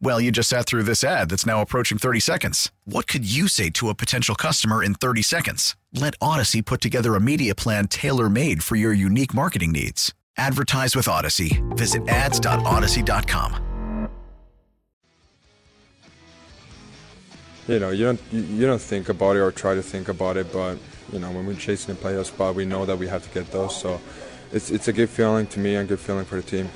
Well, you just sat through this ad that's now approaching 30 seconds. What could you say to a potential customer in 30 seconds? Let Audacy put together a media plan tailor made for your unique marketing needs. Advertise with Audacy. Visit ads.audacy.com. You know, you don't you, don't think about it or try to think about it, but you know, when we're chasing a playoff spot, we know that we have to get those. So it's it's a good feeling to me and good feeling for the team.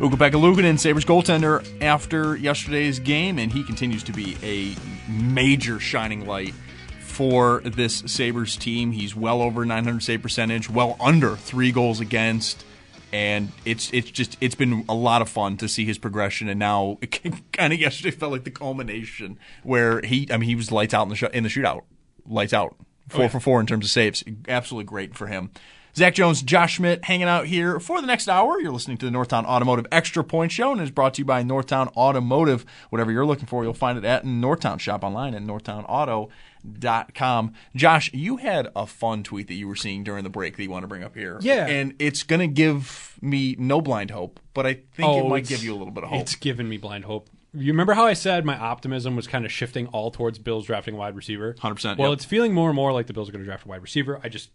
Ukko-Pekka Luukkonen, Sabres goaltender, after yesterday's game, and he continues to be a major shining light for this Sabres team. He's well over 900 save percentage, well under three goals against, and it's it's just it's been a lot of fun to see his progression. And now, it kind of yesterday felt like the culmination where he, I mean, he was lights out in the sh- in the shootout, lights out, oh, four oh, yeah. for four in terms of saves. Absolutely great for him. Zach Jones, Josh Schmidt hanging out here for the next hour. You're listening to the Northtown Automotive Extra Point Show and is brought to you by Northtown Automotive. Whatever you're looking for, you'll find it at Northtown. Shop online at northtownauto.com. Josh, you had a fun tweet that you were seeing during the break that you want to bring up here. Yeah. And it's going to give me no blind hope, but I think oh, it might give you a little bit of hope. It's given me blind hope. You remember how I said my optimism was kind of shifting all towards Bills drafting wide receiver? 100%. Well, yep. it's feeling more and more like the Bills are going to draft a wide receiver. I just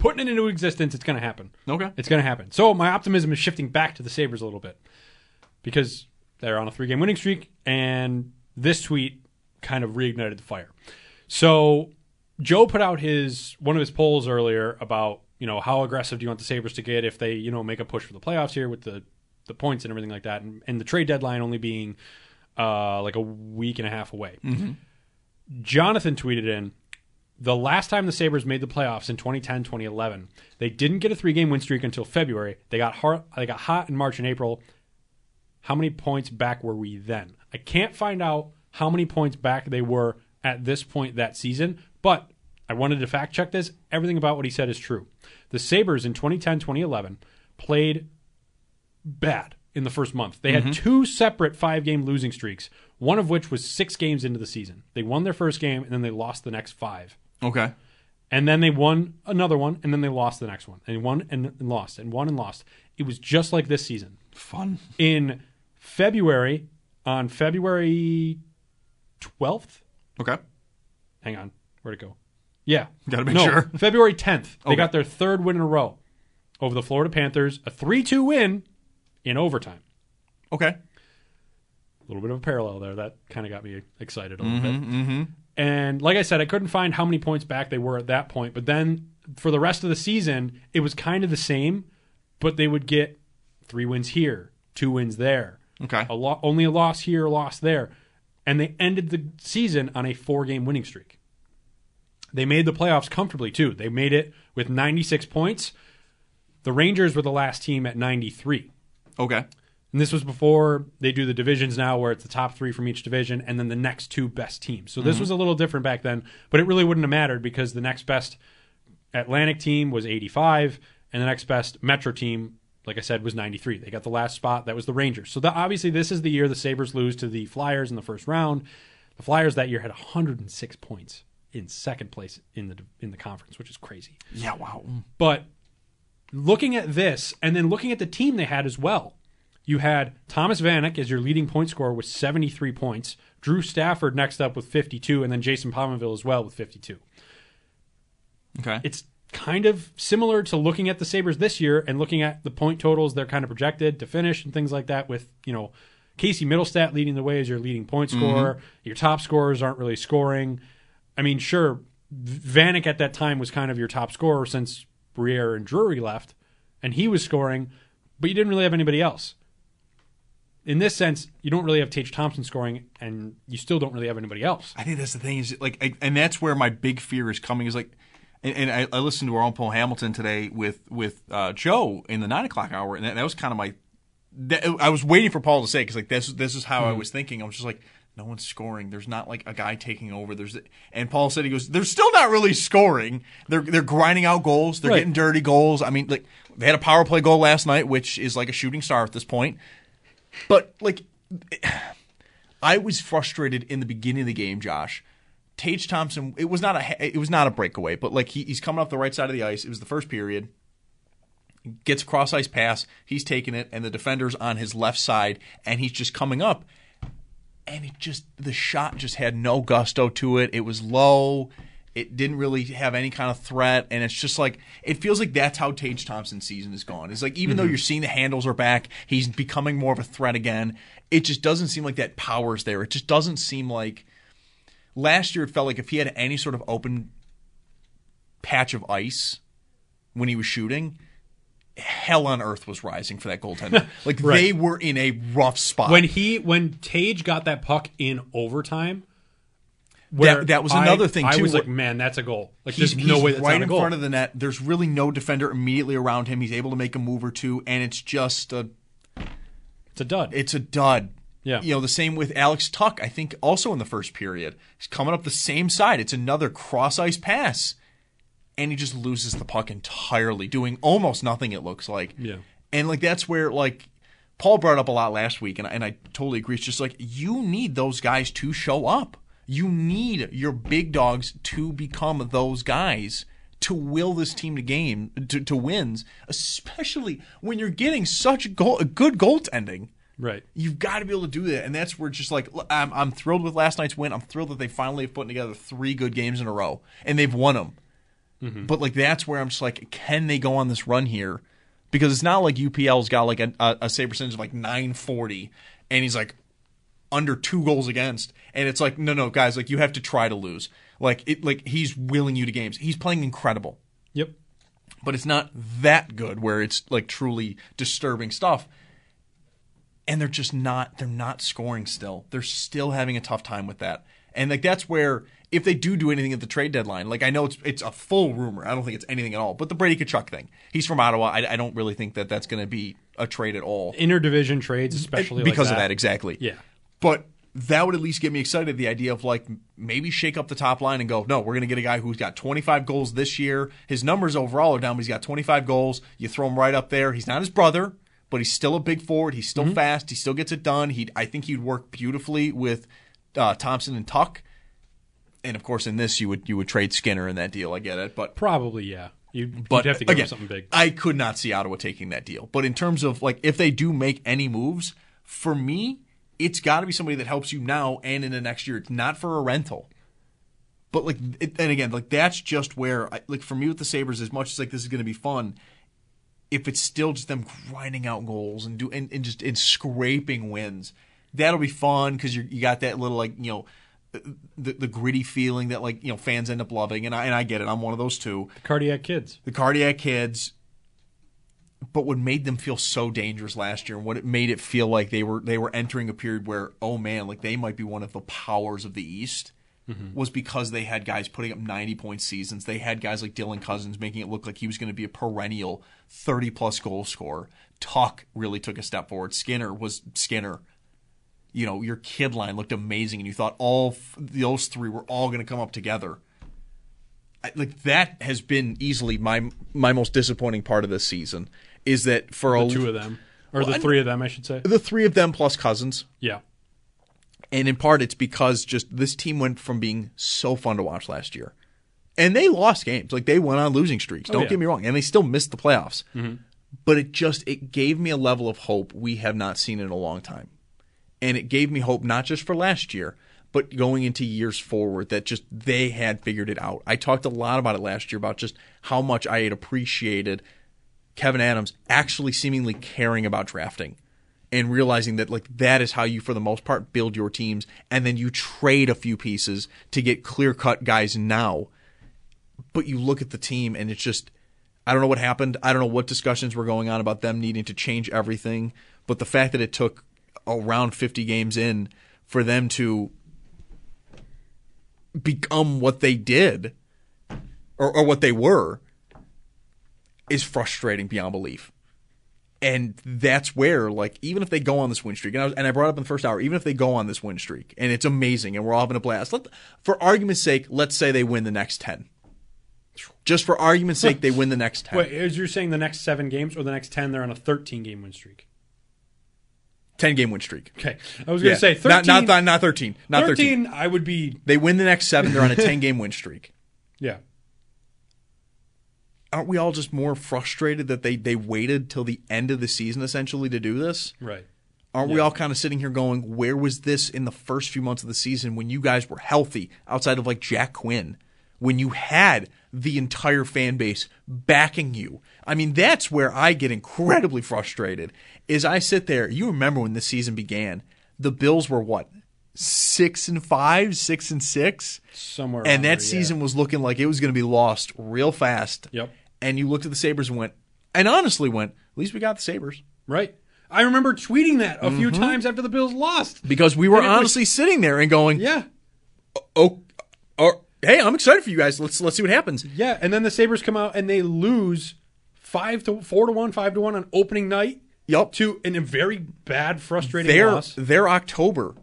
putting it into existence, it's going to happen. Okay. It's going to happen. So my optimism is shifting back to the Sabres a little bit because they're on a three game winning streak, and this tweet kind of reignited the fire. So Joe put out his one of his polls earlier about you know how aggressive do you want the Sabres to get if they you know make a push for the playoffs here with the the points and everything like that, and, and the trade deadline only being uh, like a week and a half away. Mm-hmm. Jonathan tweeted in the last time the Sabres made the playoffs in 2010 2011, they didn't get a three game win streak until February. They got, hard, they got hot in March and April. How many points back were we then? I can't find out how many points back they were at this point that season, but I wanted to fact check this. Everything about what he said is true. The Sabres in 2010 2011 played bad in the first month. They mm-hmm. had two separate five game losing streaks, one of which was six games into the season. They won their first game and then they lost the next five. Okay. And then they won another one, and then they lost the next one, and won and, lost, and won and lost. It was just like this season. Fun. In February, on February 12th. Okay. Hang on. Where'd it go? Yeah. Got to make no, sure. February 10th. They Okay. got their third win in a row over the Florida Panthers, a 3 2 win in overtime. Okay. A little bit of a parallel there. That kind of got me excited a little bit. Mm-hmm. And like I said, I couldn't find how many points back they were at that point. But then for the rest of the season, it was kind of the same, but they would get three wins here, two wins there. Okay. A lo- only a loss here, a loss there. And they ended the season on a four game winning streak. They made the playoffs comfortably, too. They made it with 96 points. The Rangers were the last team at 93. Okay. And this was before they do the divisions now, where it's the top three from each division and then the next two best teams. So this Mhm. was a little different back then, but it really wouldn't have mattered because the next best Atlantic team was 85, and the next best Metro team, like I said, was 93. They got the last spot. That was the Rangers. So the, obviously, this is the year the Sabres lose to the Flyers in the first round. The Flyers that year had 106 points in second place in the in the conference, which is crazy. Yeah, wow. But looking at this and then looking at the team they had as well, you had Thomas Vanek as your leading point scorer with 73 points, Drew Stafford next up with 52, and then Jason Pominville as well with 52. Okay. It's kind of similar to looking at the Sabres this year and looking at the point totals they're kind of projected to finish and things like that with, you know, Casey Mittelstadt leading the way as your leading point mm-hmm. scorer. Your top scorers aren't really scoring. I mean, sure, Vanek at that time was kind of your top scorer since Briere and Drury left, and he was scoring, but you didn't really have anybody else. In this sense, you don't really have Tage Thompson scoring, and you still don't really have anybody else. I think that's the thing is like, I, and that's where my big fear is coming is like, and, and I, I, listened to our own Paul Hamilton today with with uh, Joe in the nine o'clock hour, and that, that was kind of my. That, I was waiting for Paul to say because like this this is how mm. I was thinking. I was just like, no one's scoring. There's not like a guy taking over. There's and Paul said he goes, they're still not really scoring. They're they're grinding out goals. They're right. getting dirty goals. I mean, like they had a power play goal last night, which is like a shooting star at this point. But like, I was frustrated in the beginning of the game, Josh. Tage Thompson, it was not a it was not a breakaway, but like he, he's coming off the right side of the ice. It was the first period. Gets cross ice pass. He's taking it, and the defender's on his left side, and he's just coming up, and it just the shot just had no gusto to it. It was low. It didn't really have any kind of threat, and it's just like it feels like that's how Tage Thompson's season is gone. It's like even mm-hmm. though you're seeing the handles are back, he's becoming more of a threat again. It just doesn't seem like that power's there. It just doesn't seem like last year. It felt like if he had any sort of open patch of ice when he was shooting, hell on earth was rising for that goaltender. Like right. they were in a rough spot when he when Tage got that puck in overtime that, that was another I, thing too. I was like, man, that's a goal. Like he's, there's no he's way that's right in front of the net. There's really no defender immediately around him. He's able to make a move or two, and it's just a. It's a dud. It's a dud. Yeah. You know, the same with Alex Tuch, I think also in the first period. He's coming up the same side. It's another cross ice pass. And he just loses the puck entirely, doing almost nothing, it looks like. Yeah. And like that's where like Paul brought up a lot last week, and, and I totally agree. It's just like you need those guys to show up. You need your big dogs to become those guys to will this team to game to, to wins, especially when you're getting such goal, a good goaltending. Right. You've got to be able to do that, and that's where just like I'm, I'm thrilled with last night's win. I'm thrilled that they finally have put together three good games in a row, and they've won them. Mm-hmm. But like that's where I'm just like, can they go on this run here? Because it's not like UPL's got like a, a, a save percentage of like 940, and he's like, under two goals against, and it's like, no, no, guys, like you have to try to lose. Like it, like he's willing you to games. He's playing incredible. Yep. But it's not that good where it's like truly disturbing stuff. And they're just not. They're not scoring still. They're still having a tough time with that. And like that's where if they do do anything at the trade deadline, like I know it's it's a full rumor. I don't think it's anything at all. But the Brady Tkachuk thing, he's from Ottawa. I, I don't really think that that's going to be a trade at all. Interdivision trades, especially eh, because like of that, exactly. Yeah. But that would at least get me excited. The idea of like maybe shake up the top line and go, no, we're going to get a guy who's got 25 goals this year. His numbers overall are down, but he's got 25 goals. You throw him right up there. He's not his brother, but he's still a big forward. He's still mm-hmm. fast. He still gets it done. He, I think he'd work beautifully with uh, Thompson and Tuch And of course, in this, you would you would trade Skinner in that deal. I get it, but probably yeah. You, but have to give again, something big. I could not see Ottawa taking that deal. But in terms of like if they do make any moves, for me, it's got to be somebody that helps you now and in the next year. It's not for a rental. But like, it, and again, like that's just where, I, like for me with the Sabres, as much as like this is going to be fun, if it's still just them grinding out goals and do and, and just and scraping wins, that'll be fun because you you got that little like you know. The, the gritty feeling that like you know fans end up loving and I and I get it I'm one of those too the cardiac kids the cardiac kids but what made them feel so dangerous last year and what it made it feel like they were they were entering a period where oh man like they might be one of the powers of the east mm-hmm. was because they had guys putting up 90 point seasons. They had guys like Dylan Cozens making it look like he was going to be a perennial 30 plus goal scorer. Tuch really took a step forward. Skinner was Skinner. You know your kid line looked amazing and you thought all those three were all going to come up together. Like that has been easily my my most disappointing part of this season is that for all the a, two of them or well, the three of them, I should say, the three of them plus Cozens. Yeah, and in part it's because just this team went from being so fun to watch last year, and they lost games like they went on losing streaks. Oh, Don't yeah. get me wrong, and they still missed the playoffs. Mm-hmm. But it just it gave me a level of hope we have not seen in a long time, and it gave me hope not just for last year, but going into years forward that just they had figured it out. I talked a lot about it last year about just how much I had appreciated Kevyn Adams actually seemingly caring about drafting and realizing that like that is how you for the most part build your teams and then you trade a few pieces to get clear cut guys now but you look at the team and it's just I don't know what happened. I don't know what discussions were going on about them needing to change everything, but the fact that it took around 50 games in for them to become what they did or, or what they were is frustrating beyond belief. And that's where, like, even if they go on this win streak, and I, was, and I brought up in the first hour, even if they go on this win streak, and it's amazing, and we're all having a blast. Let, for argument's sake, let's say they win the next ten. Just for argument's sake, they win the next ten. Wait, is you're saying the next seven games or the next ten? They're on a 13 game win streak. Ten game win streak. Okay, I was going Yeah. to say 13. not, not not not thirteen. Not 13. 13, I would be They win the next seven. They're on a ten game win streak. yeah. Aren't we all just more frustrated that they they waited till the end of the season essentially to do this? Right. Aren't we all kind of sitting here going, where was this in the first few months of the season when you guys were healthy outside of like Jack Quinn? When you had the entire fan base backing you. I mean, that's where I get incredibly frustrated. Is I sit there, you remember when the season began, the Bills were what? Six and five, six and six? Somewhere and that there, yeah. season was looking like it was going to be lost real fast. Yep. And you looked at the Sabres and went, and honestly went, at least we got the Sabres. Right. I remember tweeting that a Mm-hmm. few times after the Bills lost. Because we were it was- honestly sitting there and going, Yeah. oh, oh, hey, I'm excited for you guys. Let's let's see what happens. Yeah, and then the Sabres come out and they lose five to four to one, five to one on opening night. Yep. To in a very bad, frustrating They're loss. they're October.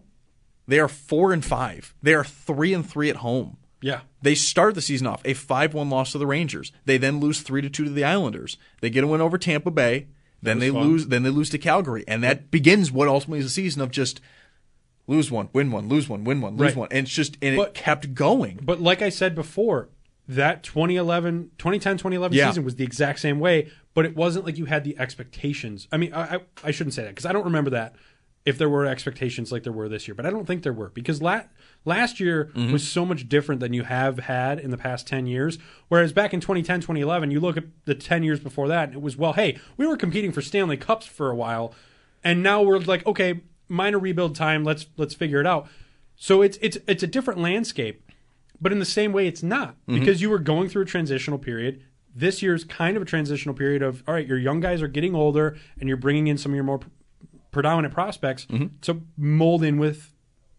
They are four and five. They are three and three at home. Yeah. They start the season off a five-one loss to the Rangers. They then lose three to two to the Islanders. They get a win over Tampa Bay. Then they fun. lose. Then they lose to Calgary, and that begins what ultimately is a season of just lose one, win one, lose one, win one, lose Right. one, and it's just and it But- kept going. But like I said before, that 2011, 2010, 2011 Yeah. season was the exact same way, but it wasn't like you had the expectations. I mean, I, I, I shouldn't say that because I don't remember that if there were expectations like there were this year, but I don't think there were because la- last year Mm-hmm. was so much different than you have had in the past 10 years. Whereas back in 2010, 2011, you look at the 10 years before that, and it was, well, hey, we were competing for Stanley Cups for a while, and now we're like, okay, minor rebuild time, let's let's figure it out. So it's it's it's a different landscape. But in the same way, it's not Mm-hmm. because you were going through a transitional period. This year's kind of a transitional period of all right, your young guys are getting older, and you're bringing in some of your more predominant prospects Mm-hmm. to mold in with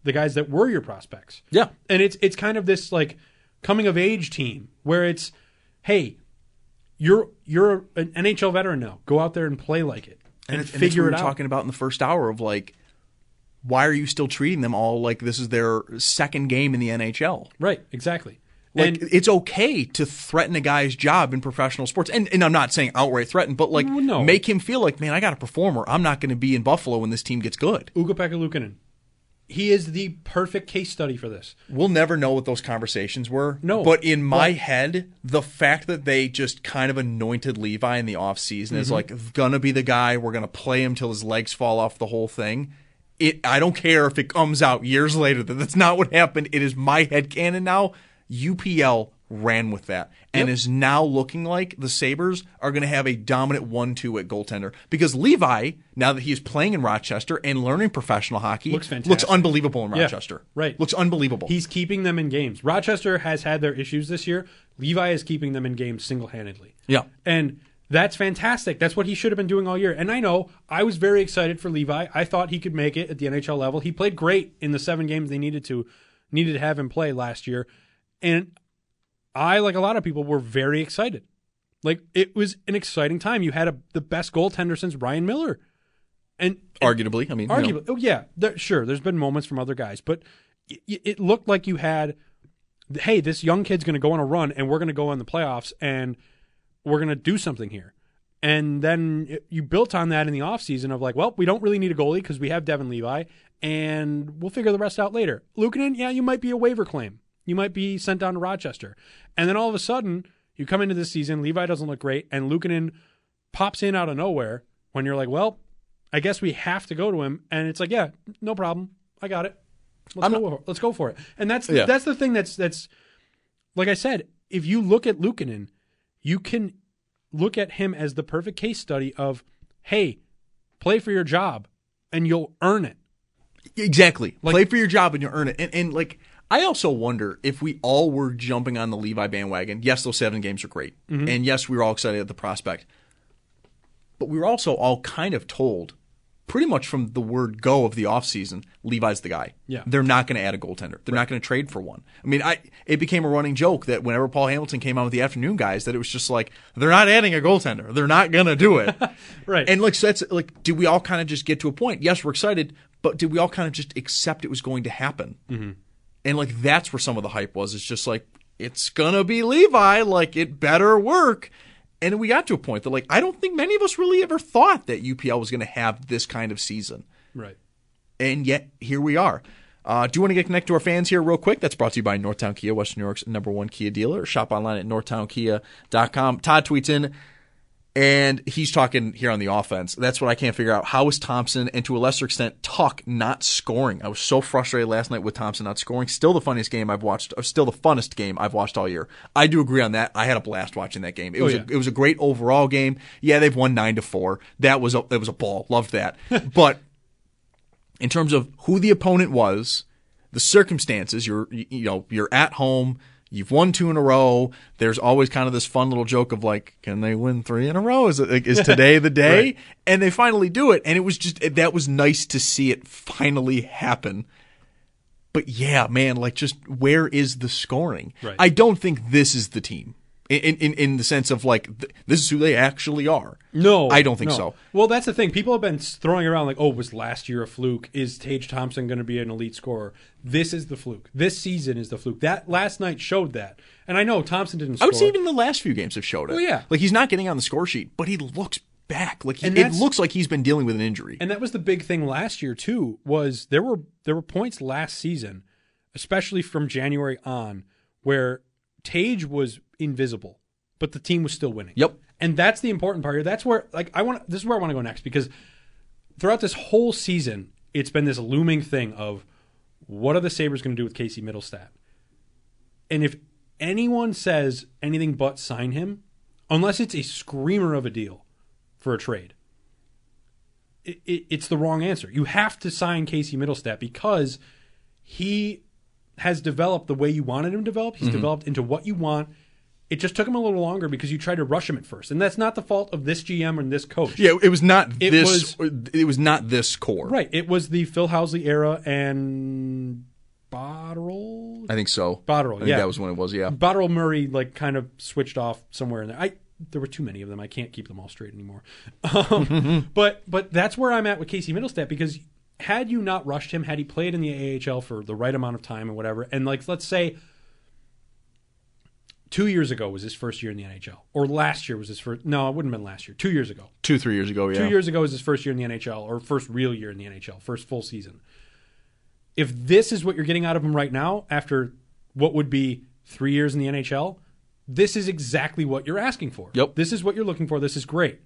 the guys that were your prospects. Yeah. and it's it's kind of this like coming of age team where it's hey, you're you're an NHL veteran now. Go out there and play like it and, it's- figure what it out. talking about in the first hour of like, why are you still treating them all like this is their second game in the NHL? right, exactly. Like and it's okay to threaten a guy's job in professional sports, and, and I'm not saying outright threaten, but like No. make him feel like, man, I got a performer. I'm not going to be in Buffalo when this team gets good. Ukko-Pekka Luukkonen, he is the perfect case study for this. We'll never know what those conversations were. No, but in my but- head, the fact that they just kind of anointed Levi in the offseason is Mm-hmm. like gonna be the guy. We're gonna play him till his legs fall off the whole thing. It. I don't care if it comes out years later that that's not what happened. It is my head canon now. UPL ran with that and is now looking like the Sabres are going to have a dominant 1 2 at goaltender because Levi, now that he's playing in Rochester and learning professional hockey, Looks looks unbelievable in Yeah, Rochester. right. Looks unbelievable. He's keeping them in games. Rochester has had their issues this year. Levi is keeping them in games single handedly. Yeah. And that's fantastic. That's what he should have been doing all year. And I know I was very excited for Levi. I thought he could make it at the NHL level. He played great in the seven games they needed to needed to have him play last year. And I, like a lot of people, were very excited. Like it was an exciting time. You had a, the best goaltender since Ryan Miller. And Arguably, I mean, you know. Arguably, oh yeah, there, sure. There's been moments from other guys, but it, it looked like you had, hey, this young kid's going to go on a run, and we're going to go in the playoffs, and we're going to do something here. And then it- you built on that in the offseason of like, well, we don't really need a goalie because we have Devon Levi, and we'll figure the rest out later. Luukkonen, yeah, you might be a waiver claim. You might be sent down to Rochester. And then all of a sudden, you come into this season, Levi doesn't look great, and Luukkonen pops in out of nowhere when you're like, well, I guess we have to go to him, and it's like, yeah, no problem, I got it. Let's go. for it. Let's go for it. And that's Yeah. that's the thing that's that's like I said. If you look at Luukkonen, you can look at him as the perfect case study of, hey, play for your job, and you'll earn it. Exactly. Like- Play for your job and you'll earn it. And, and like, I also wonder if we all were jumping on the Levi bandwagon. Yes, those seven games are great. And yes, we were all excited at the prospect. But we were also all kind of told, pretty much from the word go of the offseason, Levi's the guy. Yeah. They're not going to add a goaltender. They're not going to trade for one. I mean, I it became a running joke that whenever Paul Hamilton came on with the afternoon guys, that it was just like, they're not adding a goaltender. They're not going to do it. Right. And like, so that's like, did we all kind of just get to a point? Yes, we're excited, but did we all kind of just accept it was going to happen? Mm-hmm. And like, that's where some of the hype was. It's just like, it's to be Levi. Like, it better work. And we got to a point that, like, I don't think many of us really ever thought that UPL was going to have this kind of season. Right. And yet, here we are. Uh, do you want to get connected to our fans here real quick? That's brought to you by Northtown Kia, Western New York's number one Kia dealer. Shop online at northtownkia.com. Todd tweets in, and he's talking here on the offense. That's what I can't figure out. How is Thompson and to a lesser extent Tuch not scoring? I was so frustrated last night with Thompson not scoring. Still the funniest game I've watched, or still the funnest game I've watched all year. I do agree on that. I had a blast watching that game. It oh, was yeah. a, it was a great overall game. Yeah, they've won nine to four. That was a that was a ball. Loved that. but in terms of who the opponent was, the circumstances, you're you know you're at home. You've won two in a row. There's always kind of this fun little joke of like, can they win three in a row? Is it is today the day? Right. And they finally do it. And it was just that was nice to see it finally happen. But yeah, man, like just where is the scoring? Right. I don't think this is the team in in in the sense of like th- this is who they actually are. No, I don't think no. so. Well, that's the thing. People have been throwing around like, "Oh, was last year a fluke? Is Tage Thompson going to be an elite scorer?" This is the fluke. This season is the fluke. That last night showed that. And I know Thompson didn't. I would say even the last few games have showed it. Well, yeah. like he's not getting on the score sheet, but he looks back. Like he, it looks like he's been dealing with an injury. And that was the big thing last year too. Was there were there were points last season, especially from January on, where Tage was invisible, but the team was still winning. Yep. And that's the important part here. That's where like I want. This is where I want to go next because throughout this whole season, it's been this looming thing of what are the Sabres going to do with Casey Mittelstadt? And if anyone says anything but sign him, unless it's a screamer of a deal for a trade, it, it, it's the wrong answer. You have to sign Casey Mittelstadt because he has developed the way you wanted him to develop. He's mm-hmm. developed into what you want. It just took him a little longer because you tried to rush him at first, and that's not the fault of this GM and this coach. yeah, it was not It this. it was not this core. Right. It was the Phil Housley era and Botterill. I think so. Botterill, yeah. that was when it was. Yeah. Botterill Murray like kind of switched off somewhere in there. I there were too many of them. I can't keep them all straight anymore. Um, but but that's where I'm at with Casey Mittelstadt because had you not rushed him, had he played in the AHL for the right amount of time and whatever, and like let's say two years ago was his first year in the NHL, or last year was his first. No, it wouldn't have been last year. Two years ago. Two, three years ago. Yeah. Two years ago was his first year in the NHL, or first real year in the NHL, first full season. If this is what you're getting out of him right now, after what would be three years in the NHL, this is exactly what you're asking for. Yep. This is what you're looking for. This is great.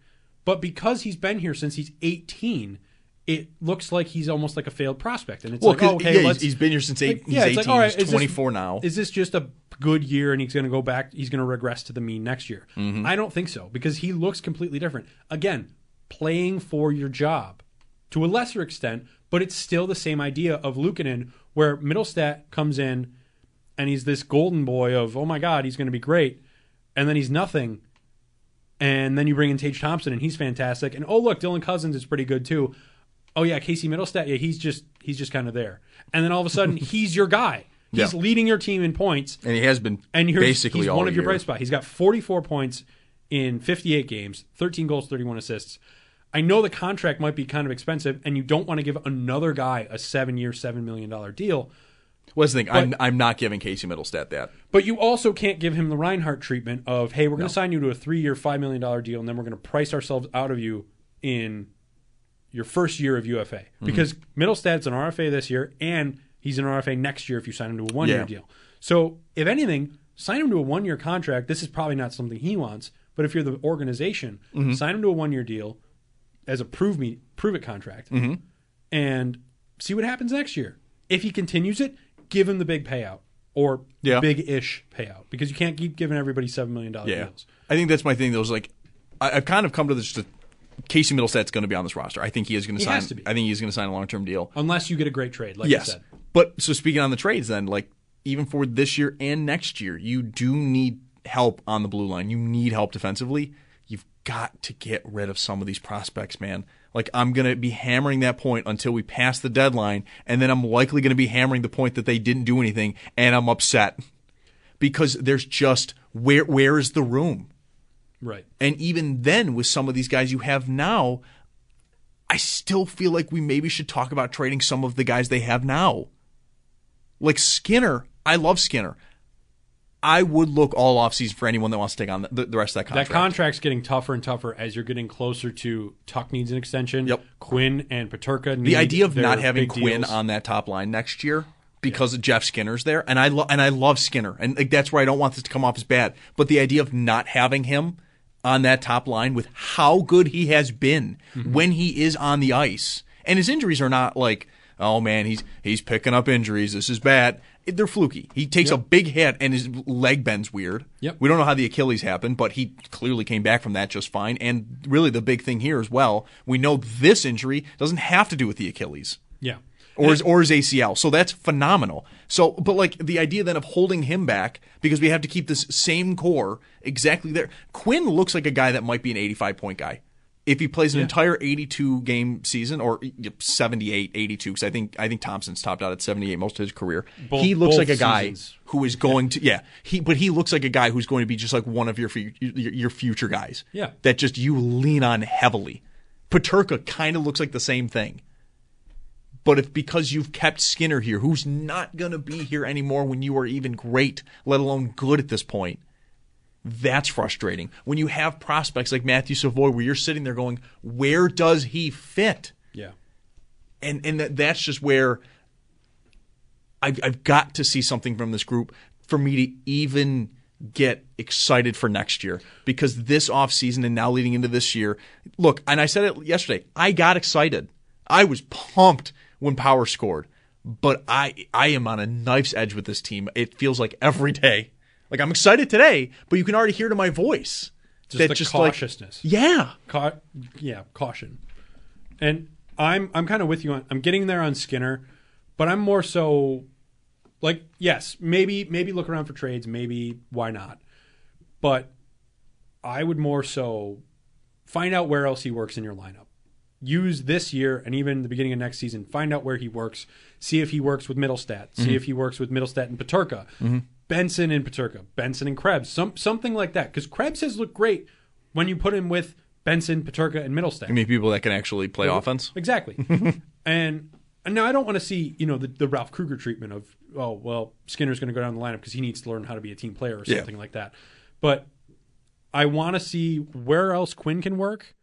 But because he's been here since he's 18, it looks like he's almost like a failed prospect. And it's Well, like, oh, okay, yeah, he's been here since eight. like, yeah, he's it's 18. like, all right, he's is this- 24 now. Is this just a good year and he's going to go back? He's going to regress to the mean next year? Mm-hmm. I don't think so because he looks completely different. Again, playing for your job to a lesser extent, but it's still the same idea of Luukkonen, where Mittelstadt comes in and he's this golden boy of oh my god, he's going to be great, and then he's nothing. And then you bring in Tage Thompson, and he's fantastic. And oh look, Dylan Cozens is pretty good too. Oh yeah, Casey Mittelstadt, yeah, he's just he's just kind of there. And then all of a sudden, he's your guy. He's Yeah. leading your team in points, and he has been and here's, basically he's all one of your year. bright spots. He's got 44 points in 58 games, 13 goals, 31 assists. I know the contract might be kind of expensive, and you don't want to give another guy a seven-year, seven million dollar deal. What's the thing? I'm, I'm not giving Casey Mittelstadt that. But you also can't give him the Reinhart treatment of, hey, we're going to sign you to a three-year, five million dollar deal, and then we're going to price ourselves out of you in your first year of UFA Mm-hmm. because Mittelstadt's an RFA this year, and he's an RFA next year if you sign him to a one-year Yeah. deal. So if anything, sign him to a one-year contract. This is probably not something he wants, but if you're the organization, Mm-hmm. sign him to a one-year deal as a prove me prove it contract, Mm-hmm. and see what happens next year. If he continues it, give him the big payout or Yeah. big-ish payout because you can't keep giving everybody seven million dollar Yeah, deals. I think that's my thing. Though, is like I, I've kind of come to this. Just Casey Mittelstadt's going to be on this roster. I think he is going to sign. has to be. I think he's going to sign a long term deal. Unless you get a great trade, like yes, I said. But so speaking on the trades, then like even for this year and next year. You do need help on the blue line. You need help defensively. You've got to get rid of some of these prospects, man. Like I'm going to be hammering that point until we pass the deadline and then I'm likely going to be hammering the point that they didn't do anything and I'm upset because there's just where where is the room? Right. And even then, with some of these guys you have now, I still feel like we maybe should talk about trading some of the guys they have now. Like Skinner, I love Skinner. I would look all offseason for anyone that wants to take on the, the rest of that contract. That contract's getting tougher and tougher as you're getting closer to Tuch needs an extension. Yep. Quinn and Peterka need the idea of not having Quinn deals. on that top line next year because of Jeff Skinner's there, and I lo- and I love Skinner, and like, that's where I don't want this to come off as bad. But the idea of not having him on that top line with how good he has been Mm-hmm. when he is on the ice, and his injuries are not like, oh man, he's he's picking up injuries. This is bad. They're fluky. He takes a big hit and his leg bends weird. Yep. We don't know how the Achilles happened, but he clearly came back from that just fine. And really, the big thing here as well, we know this injury doesn't have to do with the Achilles Yeah. or his, or his ACL. So that's phenomenal. So, but like the idea then of holding him back because we have to keep this same core exactly there. Quinn looks like a guy that might be an 85 point guy. If he plays an entire 82 game season or 78, 82, because I think I think Thompson's topped out at 78 most of his career. Both- he looks like a guy seasons. who is going to yeah. He but he looks like a guy who's going to be just like one of your your, your future guys. Yeah. that just you lean on heavily. Peterka kind of looks like the same thing. But if because you've kept Skinner here, who's not going to be here anymore when you are even great, let alone good at this point, that's frustrating. When you have prospects like Matthew Savoie, where you're sitting there going, where does he fit? Yeah. and and that, that's just where I've, I've got to see something from this group for me to even get excited for next year because this offseason and now leading into this year look and i said it yesterday i got excited i was pumped when power scored but i i am on a knife's edge with this team it feels like every day like i'm excited today but you can already hear to my voice Just that the like- cautiousness. yeah Ca- yeah, caution. And I'm I'm kind of with you on I'm getting there on Skinner, but I'm more so like yes, maybe maybe look around for trades, maybe why not? But I would more so find out where else he works in your lineup. Use this year and even the beginning of next season, find out where he works, see if he works with Mittelstadt, see mm-hmm. if he works with Mittelstadt and Peterka, mm-hmm. Benson and Peterka, Benson and Krebs, some something like that. Because Krebs has looked great when you put him with Benson, Peterka, and Mittelstadt. i mean people that can actually play offense Exactly. and, and now I don't want to see, you know, the, the Ralph Krueger treatment of, oh, well, Skinner's going to go down the lineup because he needs to learn how to be a team player or Yeah. something like that. But I want to see where else Quinn can work.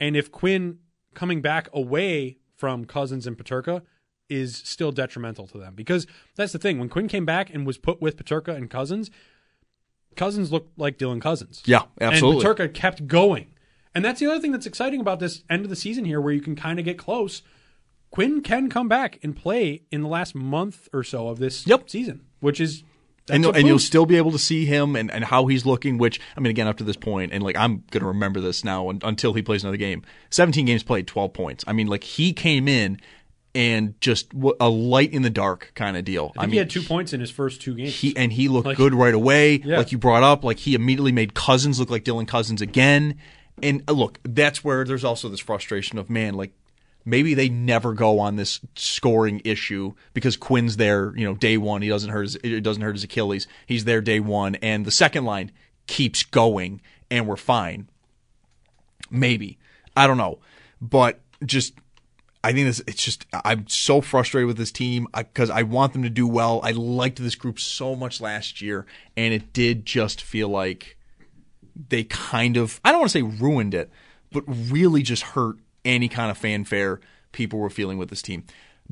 And if Quinn coming back away from Cozens and Peterka is still detrimental to them. Because that's the thing. When Quinn came back and was put with Peterka and Cozens, Cozens looked like Dylan Cozens. Yeah, absolutely. And Peterka kept going. And that's the other thing that's exciting about this end of the season here, where you can kind of get close. Quinn can come back and play in the last month or so of this Yep. season, which is and, and you'll still be able to see him and, and how he's looking. Which I mean, again, up to this point, and like I'm gonna remember this now until he plays another game. 17 games played, 12 points. I mean, like he came in and just a light in the dark kind of deal. I think mean, he had two points in his first two games. he and he looked Like- good right away. Yeah. Like you brought up, like he immediately made Cozens look like Dylan Cozens again. And uh, look, that's where there's also this frustration of man, like maybe they never go on this scoring issue because Quinn's there, you know, day one. He doesn't hurt his it doesn't hurt his Achilles. He's there day one, and the second line keeps going, and we're fine. Maybe I don't know, but just I think this it's just I'm so frustrated with this team because I, want them to do well. I liked this group so much last year, and it did just feel like they kind of I don't want to say ruined it, but really just hurt any kind of fanfare people were feeling with this team.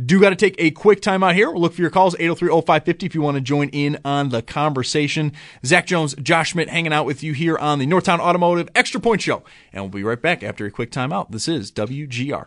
Do got to take a quick time out here. We'll look for your calls 803-0550 if you want to join in on the conversation. Zach Jones, Josh Schmidt hanging out with you here on the Northtown Automotive Extra Point Show. And we'll be right back after a quick timeout. This is WGR.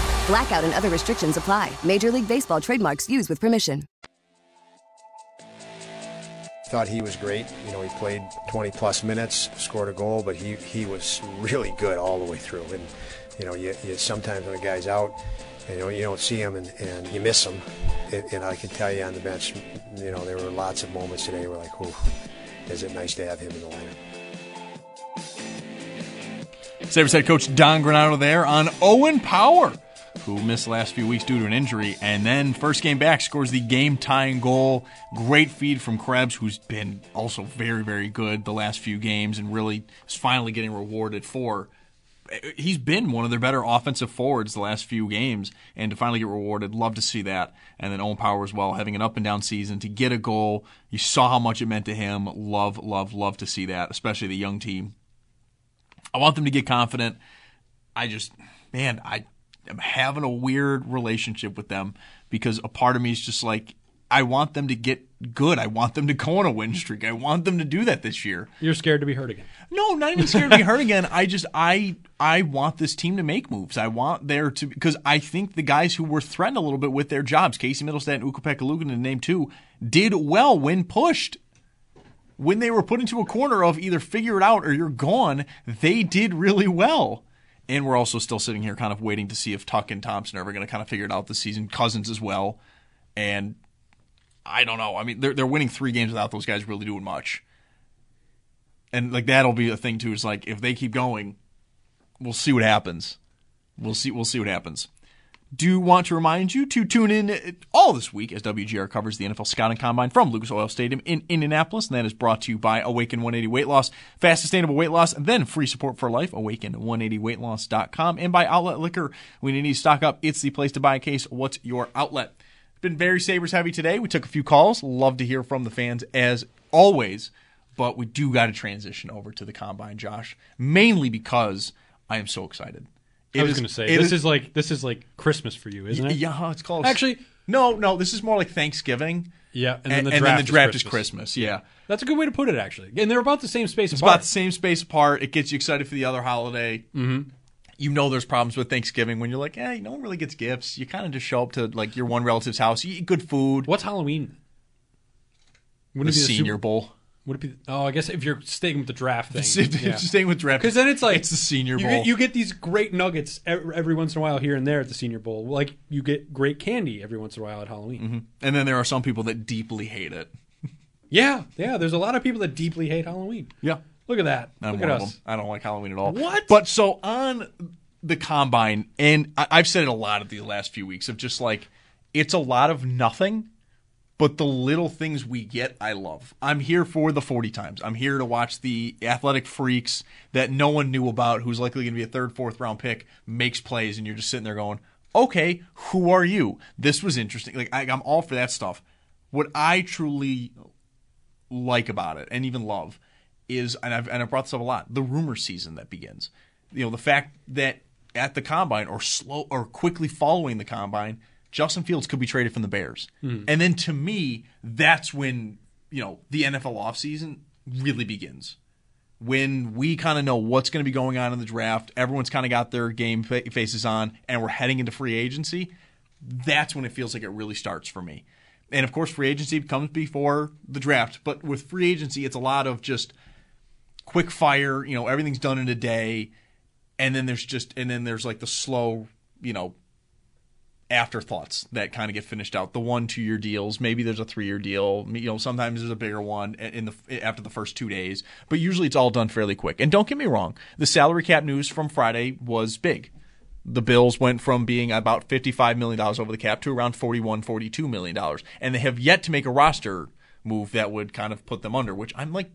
Blackout and other restrictions apply. Major League Baseball trademarks used with permission. Thought he was great. You know, he played 20 plus minutes, scored a goal, but he, he was really good all the way through. And, you know, you, you sometimes when a guy's out, you know, you don't see him and, and you miss him. And, and I can tell you on the bench, you know, there were lots of moments today where like, oh, is it nice to have him in the lineup. Sabres head coach Don Granato there on Owen Power, who missed the last few weeks due to an injury, and then first game back scores the game tying goal. Great feed from Krebs, who's been also very, very good the last few games and really is finally getting rewarded for. He's been one of their better offensive forwards the last few games, and to finally get rewarded, love to see that. And then Owen Power as well, having an up and down season to get a goal. You saw how much it meant to him. Love, love, love to see that, especially the young team I want them to get confident. I just, man, I am having a weird relationship with them because a part of me is just like, I want them to get good. I want them to go on a win streak. I want them to do that this year. You're scared to be hurt again. No, not even scared to be hurt again. I just I I want this team to make moves. I want there to because I think the guys who were threatened a little bit with their jobs, Casey Mittelstadt and Ukko-Pekka Luukkonen, name two, did well when pushed when they were put into a corner of either figure it out or you're gone, they did really well. And we're also still sitting here kind of waiting to see if Tuch and Thompson are ever going to kind of figure it out this season. Cozens as well. And I don't know. I mean, they're, they're winning three games without those guys really doing much. And like that'll be a thing too. Is like if they keep going, we'll see what happens. We'll see. We'll see what happens do want to remind you to tune in all this week as WGR covers the NFL Scouting Combine from Lucas Oil Stadium in Indianapolis. And that is brought to you by Awaken 180 Weight Loss, fast sustainable weight loss, then free support for life, awaken180weightloss.com, and by Outlet Liquor. When you need to stock up, it's the place to buy a case. What's your outlet? Been very Sabres heavy today. We took a few calls. Love to hear from the fans as always, but we do got to transition over to the Combine, Josh, mainly because I am so excited. I was going to say this is, is, like this is like Christmas for you, isn't it? Yeah, it's called. Actually, no, no. This is more like Thanksgiving. Yeah, and then the draft, and then the draft is, Christmas. is, Christmas. Yeah, that's a good way to put it. Actually, and they're about the same space. It's apart. about the same space apart. It gets you excited for the other holiday. Mm-hmm. You know, there's problems with Thanksgiving when you're like, hey, no one really gets gifts. You kind of just show up to like your one relative's house, you eat good food. What's Halloween? Wouldn't the, the Senior Super- Bowl. Would it be? Oh, I guess if you're staying with the draft thing, yeah. staying with draft, because then it's like it's the Senior Bowl. You get, you get, these great nuggets every, once in a while here and there at the Senior Bowl. Like you get great candy every once in a while at Halloween. Mm-hmm. And then there are some people that deeply hate it. yeah, yeah. There's a lot of people that deeply hate Halloween. Yeah, look at that. I'm look at us. I don't like Halloween at all. What? But so on the combine, and I've said it a lot of the last few weeks of just like it's a lot of nothing but the little things we get, I love. I'm here for the 40 times. I'm here to watch the athletic freaks that no one knew about, who's likely going to be a third, fourth round pick, makes plays, and you're just sitting there going, okay, who are you? This was interesting. Like, I, I'm all for that stuff. What I truly like about it, and even love, is, and I've, and I've brought this up a lot, the rumor season that begins. You know, the fact that at the combine or slow or quickly following the combine, Justin Fields could be traded from the Bears. Mm. And then to me, that's when, you know, the NFL offseason really begins. When we kind of know what's going to be going on in the draft, everyone's kind of got their game faces on, and we're heading into free agency, that's when it feels like it really starts for me. And of course, free agency comes before the draft, but with free agency, it's a lot of just quick fire, you know, everything's done in a day, and then there's just, and then there's like the slow, you know, afterthoughts that kind of get finished out. The one two year deals, maybe there's a three year deal. You know, sometimes there's a bigger one in the after the first two days, but usually it's all done fairly quick. And don't get me wrong, the salary cap news from Friday was big. The Bills went from being about $55 million over the cap to around $41, $42 million. And they have yet to make a roster move that would kind of put them under, which I'm like,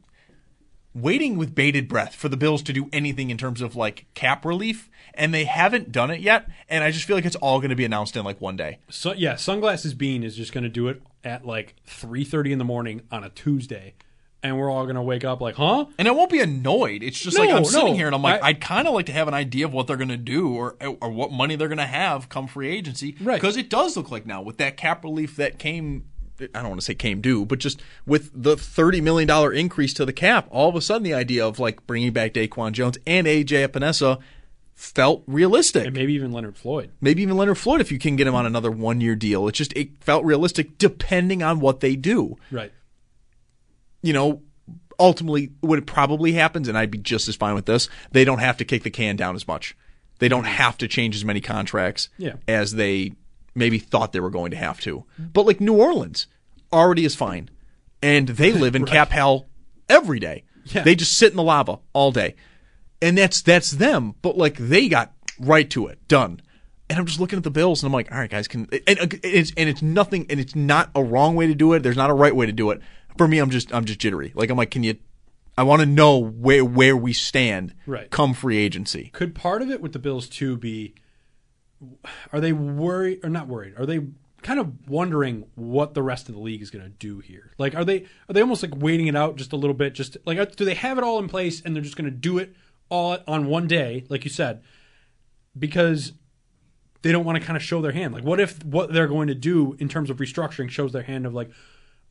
waiting with bated breath for the Bills to do anything in terms of like cap relief, and they haven't done it yet. And I just feel like it's all going to be announced in like one day. So yeah, sunglasses Beane is just going to do it at like three thirty in the morning on a Tuesday, and we're all going to wake up like, huh? And I won't be annoyed. It's just No, like I'm sitting no. here and I'm like, I- would kind of like to have an idea of what they're going to do or or what money they're going to have come free agency. Right. Because it does look like now with that cap relief that came. I don't want to say came due, but just with the thirty million dollar increase to the cap, all of a sudden the idea of like bringing back Daquan Jones and AJ Epenesa felt realistic. And maybe even Leonard Floyd. Maybe even Leonard Floyd if you can get him on another one year deal. It just it felt realistic depending on what they do Right. you know, ultimately what probably happens, and I'd be just as fine with this, they don't have to kick the can down as much. They don't mm-hmm. have to change as many contracts Yeah. as they maybe thought they were going to have to. But like New Orleans already is fine. And they live in cap hell every day. Yeah. They just sit in the lava all day. And that's that's them, but like they got right to it. Done. And I'm just looking at the Bills and I'm like, all right, guys, can and and it's and it's nothing and it's not a wrong way to do it. There's not a right way to do it. For me, I'm just I'm just jittery. Like I'm like, can you I want to know where where we stand Right. come free agency. Could part of it with the Bills too be? Are they worried or not worried? Are they kind of wondering what the rest of the league is going to do here? Like, are they are they almost like waiting it out just a little bit? Just like, uh, do they have it all in place and they're just going to do it all on one day, like you said, because they don't want to kind of show their hand. Like, what if what they're going to do in terms of restructuring shows their hand of like,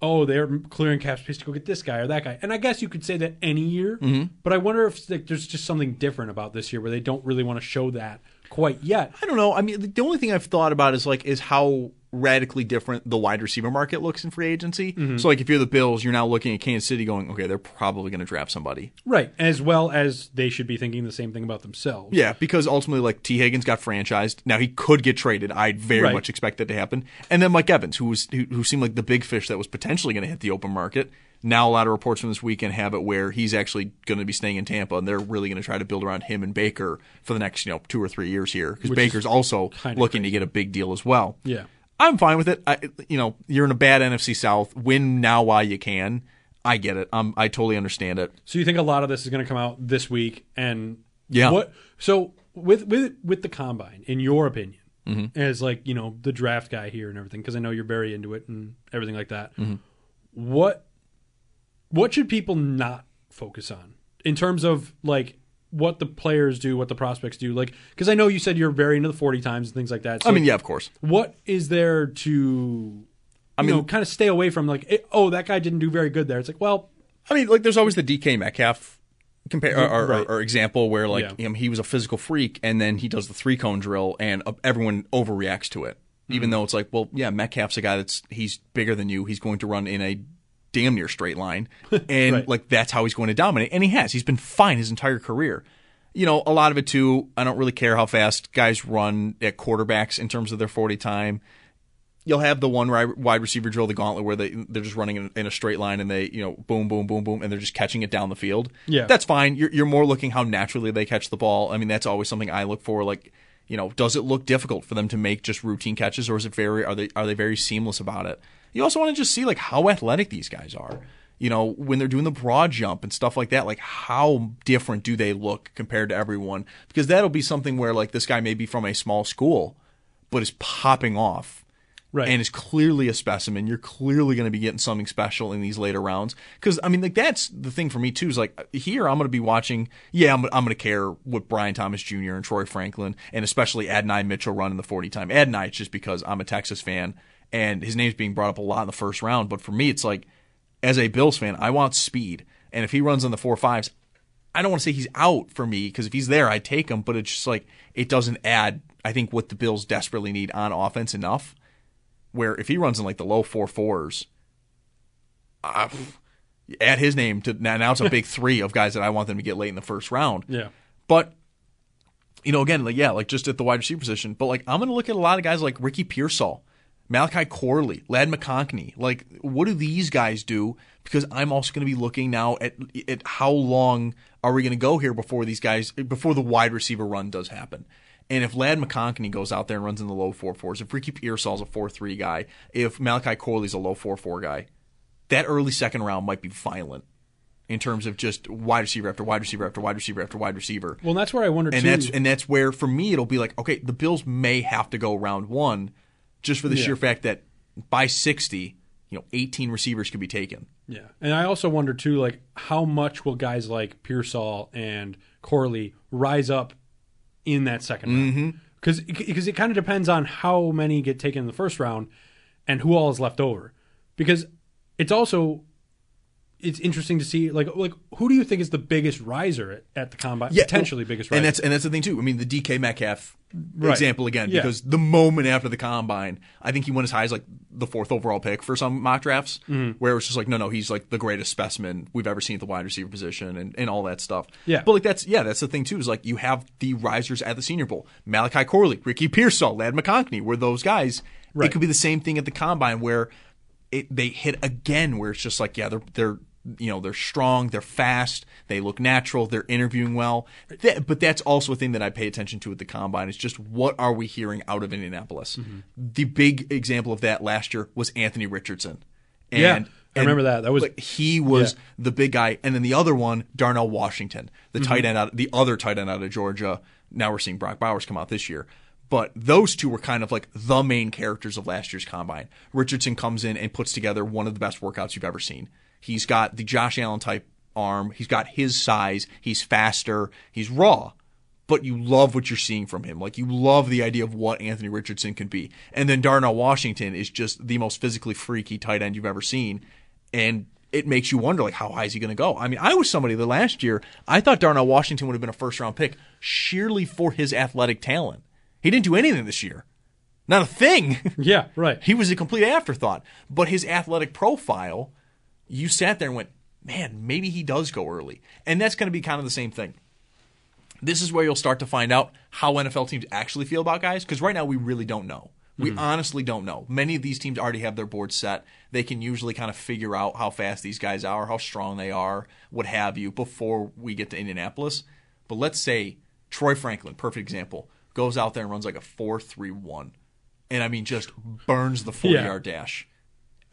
oh, they're clearing cap space to go get this guy or that guy. And I guess you could say that any year, but I wonder if like, there's just something different about this year where they don't really want to show that quite yet. I don't know. I mean, the only thing I've thought about is like is how radically different the wide receiver market looks in free agency. Mm-hmm. So like if you're the Bills, you're now looking at Kansas City going, okay, they're probably going to draft somebody. Right. As well as they should be thinking the same thing about themselves. Yeah, because ultimately, like Tee Higgins got franchised. Now he could get traded. I very Right. much expect that to happen. And then Mike Evans, who was who, who seemed like the big fish that was potentially going to hit the open market. Now a lot of reports from this weekend have it where he's actually going to be staying in Tampa, and they're really going to try to build around him and Baker for the next you know two or three years here because Baker's also looking to get a big deal as well. Yeah. I'm fine with it. I, you know, you're in a bad NFC South. Win now while you can. I get it. Um, I totally understand it. So you think a lot of this is going to come out this week and Yeah. what so with with with the combine in your opinion Mm-hmm. as like, you know, the draft guy here and everything because I know you're very into it and everything like that. Mm-hmm. What what should people not focus on in terms of like what the players do, what the prospects do? Like cuz I know you said you're very into the 40 times and things like that. So I mean, yeah, of course. what is there to I mean- know, kind of stay away from like, eh, oh, that guy didn't do very good there. It's like, well, I mean, like there's always the DK Metcalf compare or, or, Right. or example where like Yeah. him, he was a physical freak and then he does the three cone drill and uh, everyone overreacts to it, Mm-hmm. even though it's like, well, yeah, Metcalf's a guy that's he's bigger than you. He's going to run in a damn near straight line, and Right. like that's how he's going to dominate, and he has. He's been fine his entire career. You know, a lot of it too. I don't really care how fast guys run at quarterbacks in terms of their forty time you'll have the one wide receiver drill, the gauntlet, where they they're just running in, in a straight line and they you know boom boom boom boom and they're just catching it down the field. Yeah. that's fine. You're you're more looking how naturally they catch the ball. I mean, that's always something I look for. Like, you know, does it look difficult for them to make just routine catches, or is it very are they are they very seamless about it? You also want to just see like how athletic these guys are. You know, when they're doing the broad jump and stuff like that, like how different do they look compared to everyone? Because that'll be something where like this guy may be from a small school, but is popping off right. and is clearly a specimen. You're clearly going to be getting something special in these later rounds. Because I mean, like that's the thing for me too. Is like here I'm going to be watching. Yeah, I'm, I'm going to care what Brian Thomas Jr. and Troy Franklin and especially Adonai Mitchell run in the 40 time. Adonai, it's just because I'm a Texas fan and his name's being brought up a lot in the first round. But for me, it's like as a Bills fan, I want speed, and if he runs on the four fives. I don't want to say he's out for me because if he's there, I'd take him. But it's just like it doesn't add. I think what the Bills desperately need on offense enough where if he runs in like the low four fours, uh, add his name to now. Now it's a big three of guys that I want them to get late in the first round. yeah. But you know, again, like yeah, like just at the wide receiver position. But like I'm going to look at a lot of guys like Ricky Pearsall, Malachi Corley, Ladd McConkey. Like, what do these guys do? Because I'm also going to be looking now at at how long are we going to go here before these guys before the wide receiver run does happen. And if Ladd McConkey goes out there and runs in the low four fours, if Ricky Pearsall's a four three guy, if Malachi Corley's a low four four guy, that early second round might be violent. in terms of just wide receiver after wide receiver after wide receiver after wide receiver. Well, that's where I wonder and too. that's and that's where for me it'll be like okay, the Bills may have to go round one, just for the Yeah. sheer fact that by sixty, you know, eighteen receivers could be taken. Yeah, and I also wonder too, like how much will guys like Pearsall and Corley rise up in that second round? Mm-hmm. Because because it kind of depends on how many get taken in the first round and who all is left over. Because it's also it's interesting to see like like who do you think is the biggest riser at, at the combine? potentially well, biggest riser. And that's and that's the thing too. I mean, the DK Metcalf Right. example again, Yeah. because the moment after the combine, I think he went as high as like the fourth overall pick for some mock drafts, Mm-hmm. where it was just like, no, no, he's like the greatest specimen we've ever seen at the wide receiver position and, and all that stuff. Yeah. But like that's yeah, that's the thing too, is like you have the risers at the senior bowl. Malachi Corley, Ricky Pearsall, Ladd McConkey, were those guys. Right. It could be the same thing at the combine where it they hit again where it's just like, yeah, they're they're you know, they're strong, they're fast, they look natural, they're interviewing well. That, but that's also a thing that I pay attention to at the combine is just what are we hearing out of Indianapolis? Mm-hmm. The big example of that last year was Anthony Richardson. And, Yeah, I remember that. That was- like, he was Yeah. the big guy, and then the other one, Darnell Washington, the Mm-hmm. tight end out, the other tight end out of Georgia. Now we're seeing Brock Bowers come out this year, but those two were kind of like the main characters of last year's combine. Richardson comes in and puts together one of the best workouts you've ever seen. He's got the Josh Allen type arm. He's got his size. He's faster. He's raw but you love what you're seeing from him. Like you love the idea of what Anthony Richardson can be. And then Darnell Washington is just the most physically freaky tight end you've ever seen. And it makes you wonder like how high is he going to go? I mean, I was somebody that last year I thought Darnell Washington would have been a first round pick sheerly for his athletic talent. He didn't do anything this year. Not a thing. yeah, right. he was a complete afterthought. But his athletic profile, you sat there and went, man, maybe he does go early. And that's going to be kind of the same thing this is where you'll start to find out how NFL teams actually feel about guys because right now we really don't know. We hmm. honestly don't know. Many of these teams already have their boards set. They can usually kind of figure out how fast these guys are, how strong they are, what have you, before we get to Indianapolis. But let's say Troy Franklin, perfect example, goes out there and runs like a 4 3 1. And I mean, just burns the 40 Yeah. yard dash.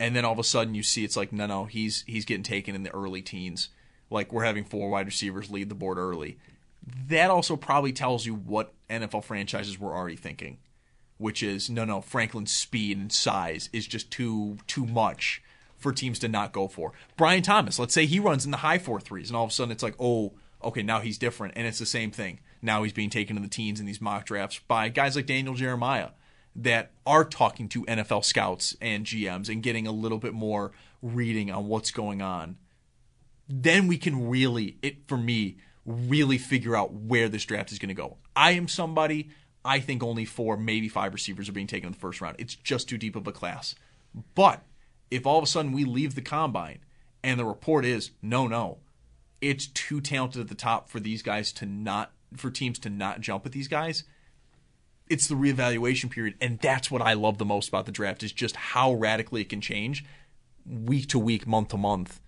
And then all of a sudden you see it's like, no, no, he's he's getting taken in the early teens. Like we're having four wide receivers lead the board early that also probably tells you what NFL franchises were already thinking, which is no, no, Franklin's speed and size is just too too much for teams to not go for. Brian Thomas, let's say he runs in the high four threes, and all of a sudden it's like, oh, okay, now he's different, and it's the same thing. Now he's being taken in the teens in these mock drafts by guys like Daniel Jeremiah that are talking to NFL scouts and GMs and getting a little bit more reading on what's going on then we can really it for me really figure out where this draft is going to go. I am somebody I think only four, maybe five receivers are being taken in the first round. It's just too deep of a class. But if all of a sudden we leave the combine and the report is no, no, it's too talented at the top for these guys to not for teams to not jump at these guys. It's the reevaluation period, and that's what I love the most about the draft is just how radically it can change week to week, month to month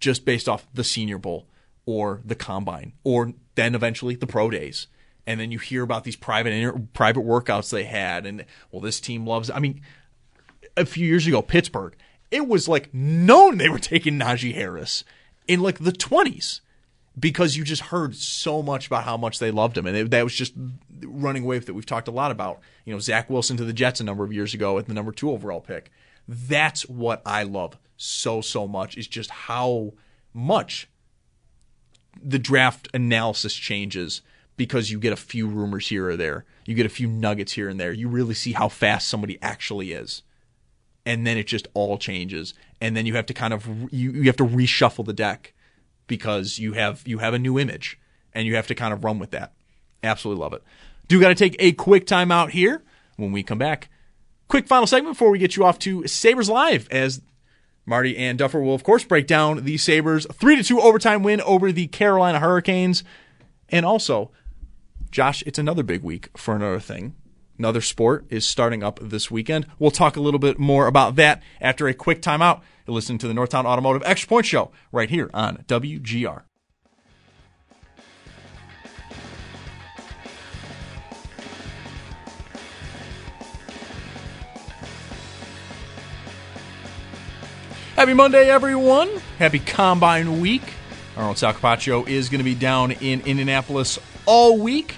just based off the Senior Bowl or the Combine or then eventually the Pro Days. And then you hear about these private inter- private workouts they had, and well, this team loves. I mean, a few years ago, Pittsburgh, it was like known they were taking Najee Harris in like the twenties because you just heard so much about how much they loved him, and it, that was just running wave that we've talked a lot about. You know, Zach Wilson to the Jets a number of years ago at the number two overall pick. That's what I love so so much is just how much the draft analysis changes because you get a few rumors here or there. You get a few nuggets here and there. You really see how fast somebody actually is. And then it just all changes. And then you have to kind of you, you have to reshuffle the deck because you have you have a new image and you have to kind of run with that. Absolutely love it. Do got to take a quick time out here when we come back. Quick final segment before we get you off to Sabres Live as Marty and Duffer will, of course, break down the Sabres 3 to 2 overtime win over the Carolina Hurricanes. And also, Josh, it's another big week for another thing. Another sport is starting up this weekend. We'll talk a little bit more about that after a quick timeout. You're listening to the Northtown Automotive Extra Point Show right here on WGR. Happy Monday, everyone. Happy Combine Week. Our own Sal Capaccio is going to be down in Indianapolis all week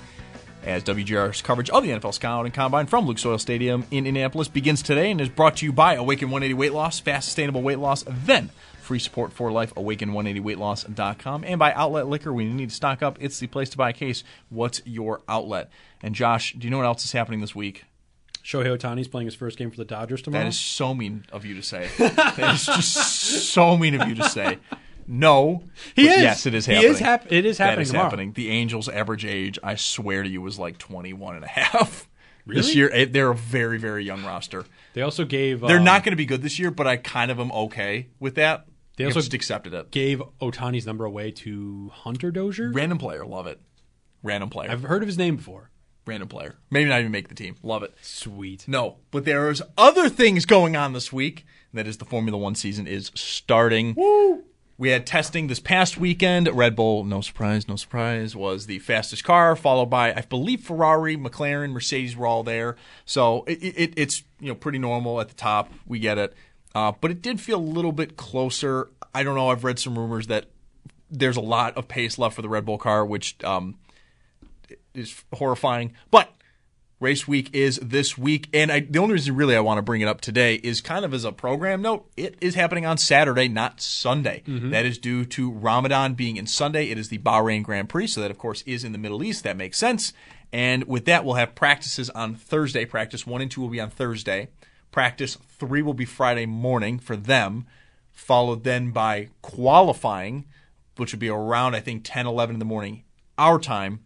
as WGR's coverage of the NFL Scout and Combine from Lucas Oil Stadium in Indianapolis begins today and is brought to you by Awaken 180 Weight Loss, fast, sustainable weight loss, then free support for life, awaken180weightloss.com, and by Outlet Liquor. When you need to stock up, it's the place to buy a case. What's your outlet? And Josh, do you know what else is happening this week? Shohei Ohtani's playing his first game for the Dodgers tomorrow. That is so mean of you to say. that is just so mean of you to say. No, He but is. Yes, it is He happening. is hap- it is happening is tomorrow. happening. The Angels' average age, I swear to you, was like 21 and a half. This year, eh, they're a very, very young roster. They also gave They're um, not going to be good this year, but I kind of am okay with that. They also just accepted it. gave Ohtani's number away to Hunter Dozier. Random player, love it. Random player, I've heard of his name before. random player. Maybe not even make the team. Love it. Sweet. No, but there's other things going on this week. That is, the Formula One season is starting. Woo! We had testing this past weekend. Red Bull, no surprise, no surprise, was the fastest car, followed by I believe Ferrari, McLaren, Mercedes were all there. So it, it, it's you know pretty normal at the top. We get it, uh, but it did feel a little bit closer. I don't know. I've read some rumors that there's a lot of pace left for the Red Bull car, which um, is horrifying. But race week is this week, and I, the only reason really I want to bring it up today is kind of as a program note. It is happening on Saturday, not Sunday. Mm-hmm. That is due to Ramadan being in Sunday. It is the Bahrain Grand Prix, so that of course is in the Middle East. That makes sense. And with that, we'll have practices on Thursday. Practice one and two will be on Thursday. Practice three will be Friday morning for them, followed then by qualifying, which would be around, I think, 10, 11 in the morning, our time.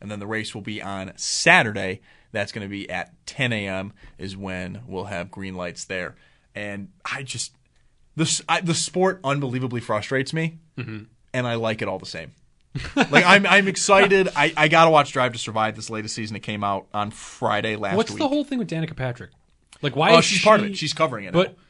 And then the race will be on Saturday. That's going to be at 10 a.m. is when we'll have green lights there. And I just, this, I, the sport unbelievably frustrates me, mm-hmm. and I like it all the same. like I'm, I'm excited. I, I got to watch Drive to Survive this latest season. It came out on Friday last week. What's week. the whole thing with Danica Patrick? Like, why Oh, is she's she, part of it. She's covering it. But, now.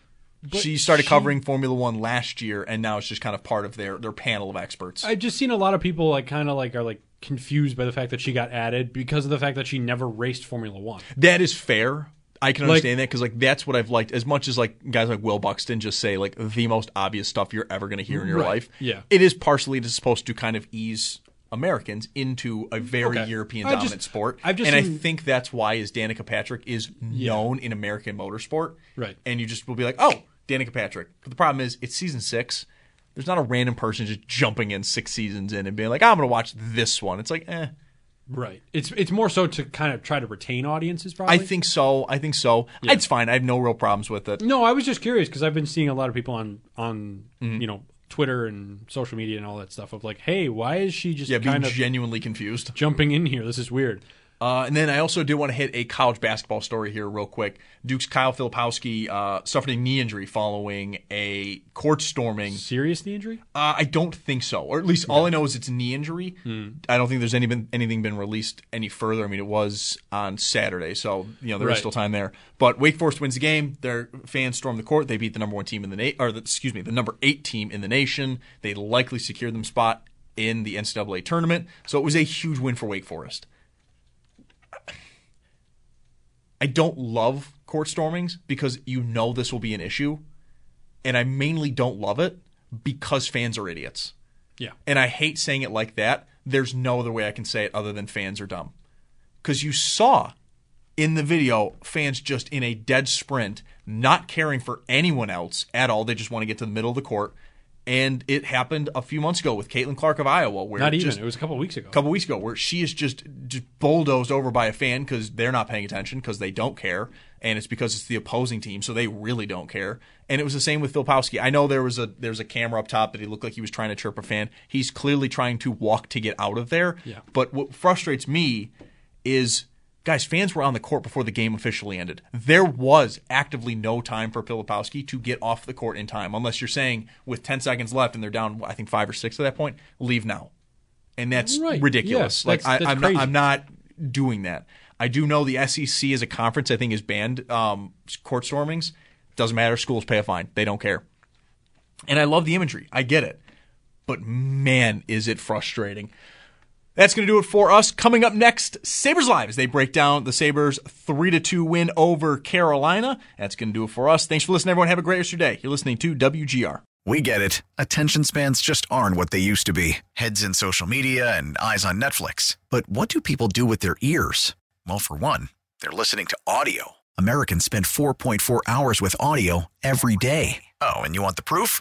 But she started she- covering Formula One last year, and now it's just kind of part of their their panel of experts. I've just seen a lot of people like kind of like are like confused by the fact that she got added because of the fact that she never raced Formula One. that is fair. I can Like- understand that because like that's what I've liked as much as like guys like Will Buxton just say like the most obvious stuff you're ever going to hear in your Right. life. Yeah. it is partially supposed to kind of ease Americans into a very Okay. European I just- dominant sport. I've just and I think that's why is Danica Patrick is known in American motorsport. Right. And you just will be like, oh, Danica Patrick. But the problem is it's season six. There's not a random person just jumping in six seasons in and being like, I'm going to watch this one. It's like, eh. Right. It's it's more so to kind of try to retain audiences. Probably. I think so. I think so. It's fine. I have no real problems with it. No, I was just curious because I've been seeing a lot of people on on Mm-hmm. you know Twitter and social media and all that stuff of like, hey, why is she just Yeah, being kind of genuinely confused. jumping in here? This is weird. Uh, and then I also do want to hit a college basketball story here, real quick. Duke's Kyle Filipowski uh, suffered a knee injury following a court storming. Serious knee injury? Uh, I don't think so, or at least all I know is it's a knee injury. I don't think there's any been, anything been released any further. I mean, it was on Saturday, so you know there is Right. still time there. But Wake Forest wins the game. Their fans storm the court. They beat the number one team in the na- or the, excuse me, the number eight team in the nation. They likely secured them spot in the NCAA tournament. So it was a huge win for Wake Forest. I don't love court stormings because you know this will be an issue, and I mainly don't love it because fans are idiots. Yeah. And I hate saying it like that. There's no other way I can say it other than fans are dumb. Because you saw in the video fans just in a dead sprint, not caring for anyone else at all. They just want to get to the middle of the court. And it happened a few months ago with Caitlin Clark of Iowa, where Not even. just it was a couple weeks ago. a couple weeks ago where she is just just bulldozed over by a fan because they're not paying attention because they don't care and it's because it's the opposing team so they really don't care and it was the same with Filipowski. I know there was a there's a camera up top that he looked like he was trying to chirp a fan. He's clearly trying to walk to get out of there. Yeah. But what frustrates me is guys, fans were on the court before the game officially ended. There was actively no time for Filipowski to get off the court in time, unless you're saying with 10 seconds left and they're down, I think five or six at that point, leave now. And that's Right. ridiculous. Yes, like that's- I, I'm, not. I'm not doing that. I do know the SEC as a conference, I think, is banned um, court stormings. Doesn't matter. Schools pay a fine. They don't care. And I love the imagery. I get it. But man, is it frustrating. That's going to do it for us. Coming up next, Sabres Live as they break down the Sabres 3 to 2 win over Carolina. That's going to do it for us. Thanks for listening, everyone. Have a great rest of your day. You're listening to WGR. We get it. Attention spans just aren't what they used to be heads in social media and eyes on Netflix. But what do people do with their ears? Well, for one, they're listening to audio. Americans spend 4.4 hours with audio every day. Oh, and you want the proof?